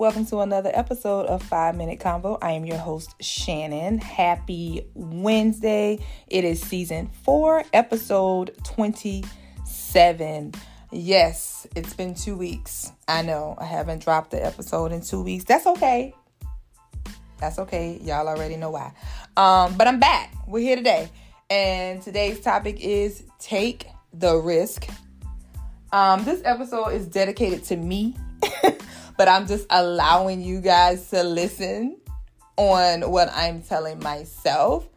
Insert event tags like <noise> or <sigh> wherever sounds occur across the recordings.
Welcome to another episode of Five Minute Convo. I am your host, Shannon. Happy Wednesday. It is season four, episode 27. Yes, it's been two weeks. I know I haven't dropped the episode in two weeks. That's okay. That's okay. Y'all already know why. Um, but I'm back. We're here today. And today's topic is take the risk. Um, this episode is dedicated to me but I'm just allowing you guys to listen on what I'm telling myself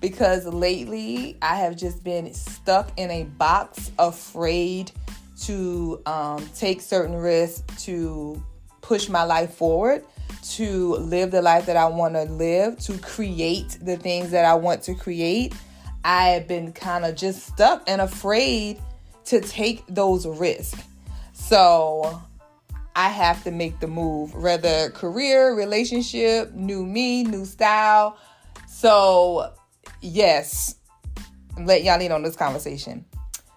because lately I have just been stuck in a box, afraid to um, take certain risks, to push my life forward, to live the life that I want to live, to create the things that I want to create. I have been kind of just stuck and afraid to take those risks. So I have to make the move, whether career, relationship, new me, new style. So, yes, let y'all in on this conversation.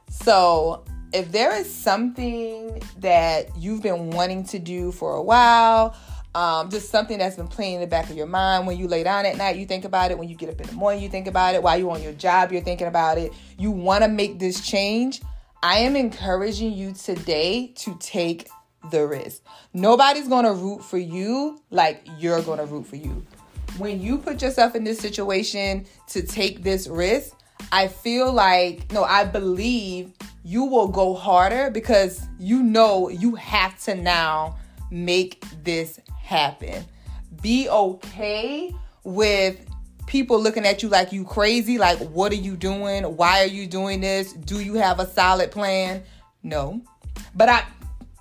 So, if there is something that you've been wanting to do for a while, um, just something that's been playing in the back of your mind when you lay down at night, you think about it. When you get up in the morning, you think about it. While you're on your job, you're thinking about it. You want to make this change. I am encouraging you today to take the risk. Nobody's to root for you like you're to root for you. When you put yourself in this situation to take this risk, I feel like, no, I believe you will go harder because you know you have to now make this happen. Be okay with people looking at you like you crazy, like, what are you doing? Why are you doing this? Do you have a solid plan? No. But I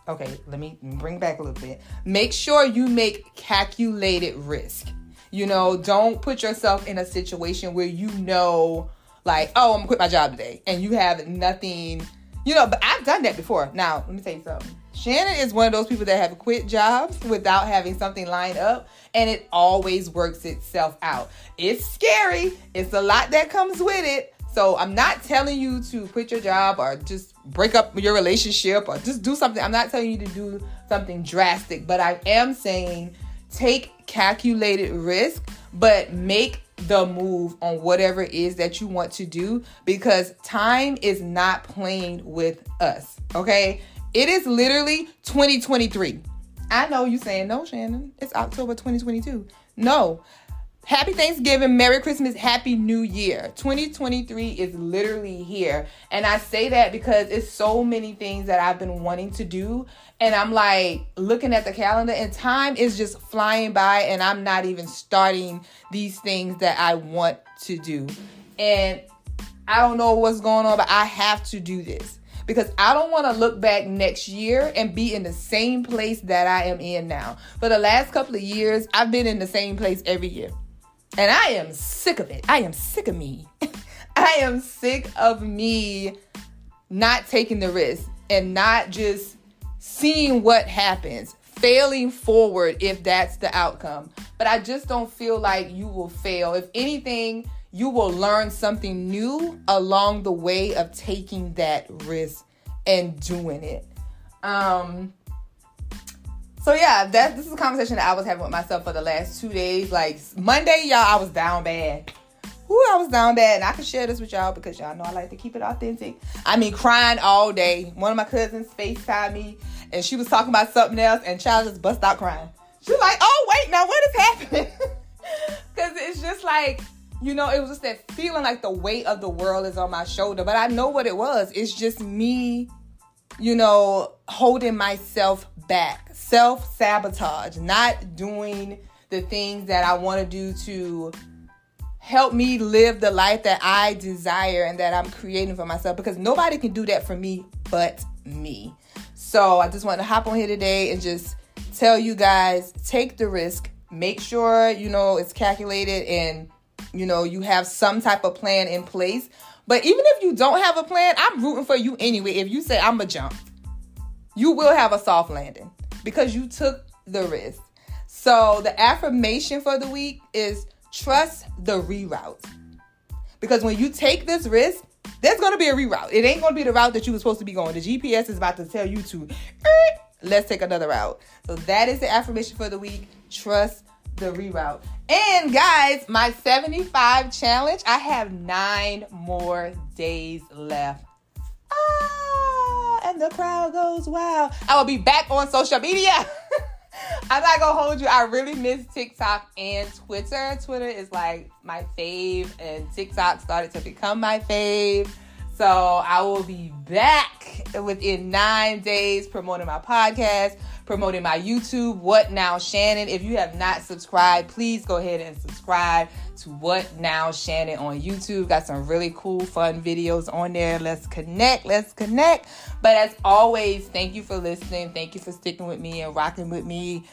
okay, let me bring back a little bit. Make sure you make calculated risk. You know, don't put yourself in a situation where you know, like, oh, I'm gonna quit my job today, and you have nothing. You know, but I've done that before. Now, let me tell you something. Shannon is one of those people that have quit jobs without having something lined up, and it always works itself out. It's scary. It's a lot that comes with it, so I'm not telling you to quit your job or just break up your relationship or just do something. I'm not telling you to do something drastic, but I am saying take calculated risk, but make the move on whatever it is that you want to do because time is not playing with us. Okay? It is literally 2023. I know you saying no, Shannon. It's October 2022. No, Happy Thanksgiving, Merry Christmas, Happy New Year. 2023 is literally here. And I say that because it's so many things that I've been wanting to do. And I'm like looking at the calendar, and time is just flying by, and I'm not even starting these things that I want to do. And I don't know what's going on, but I have to do this because I don't want to look back next year and be in the same place that I am in now. For the last couple of years, I've been in the same place every year. And I am sick of it. I am sick of me. <laughs> I am sick of me not taking the risk and not just seeing what happens, failing forward if that's the outcome. But I just don't feel like you will fail. If anything, you will learn something new along the way of taking that risk and doing it. Um, so yeah, that this is a conversation that I was having with myself for the last two days. Like Monday, y'all, I was down bad. Who I was down bad, and I can share this with y'all because y'all know I like to keep it authentic. I mean, crying all day. One of my cousins FaceTimed me, and she was talking about something else, and child just bust out crying. She's like, "Oh wait, now what is happening?" <laughs> Because it's just like you know, it was just that feeling like the weight of the world is on my shoulder. But I know what it was. It's just me, you know, holding myself back, self sabotage, not doing the things that I want to do to help me live the life that I desire and that I'm creating for myself because nobody can do that for me but me. So I just want to hop on here today and just tell you guys take the risk, make sure you know it's calculated and you know you have some type of plan in place. But even if you don't have a plan, I'm rooting for you anyway. If you say I'm a jump, you will have a soft landing because you took the risk. So the affirmation for the week is trust the reroute. Because when you take this risk, there's to be a reroute. It ain't to be the route that you were supposed to be going. The GPS is about to tell you to let's take another route. So that is the affirmation for the week. Trust the reroute. And guys, my 75 challenge, I have nine more days left. Ah, and the crowd goes wild. I will be back on social media. <laughs> I'm not gonna hold you. I really miss TikTok and Twitter. Twitter is like my fave, and TikTok started to become my fave. So I will be back within nine days promoting my podcast, promoting my YouTube, What Now Shannon. If you have not subscribed, please go ahead and subscribe to What Now Shannon on YouTube. Got some really cool, fun videos on there. Let's connect. Let's connect. But as always, thank you for listening. Thank you for sticking with me and rocking with me.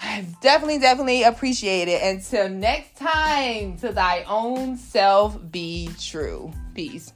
I definitely, definitely appreciate it. Until next time, to thy own self be true. Peace.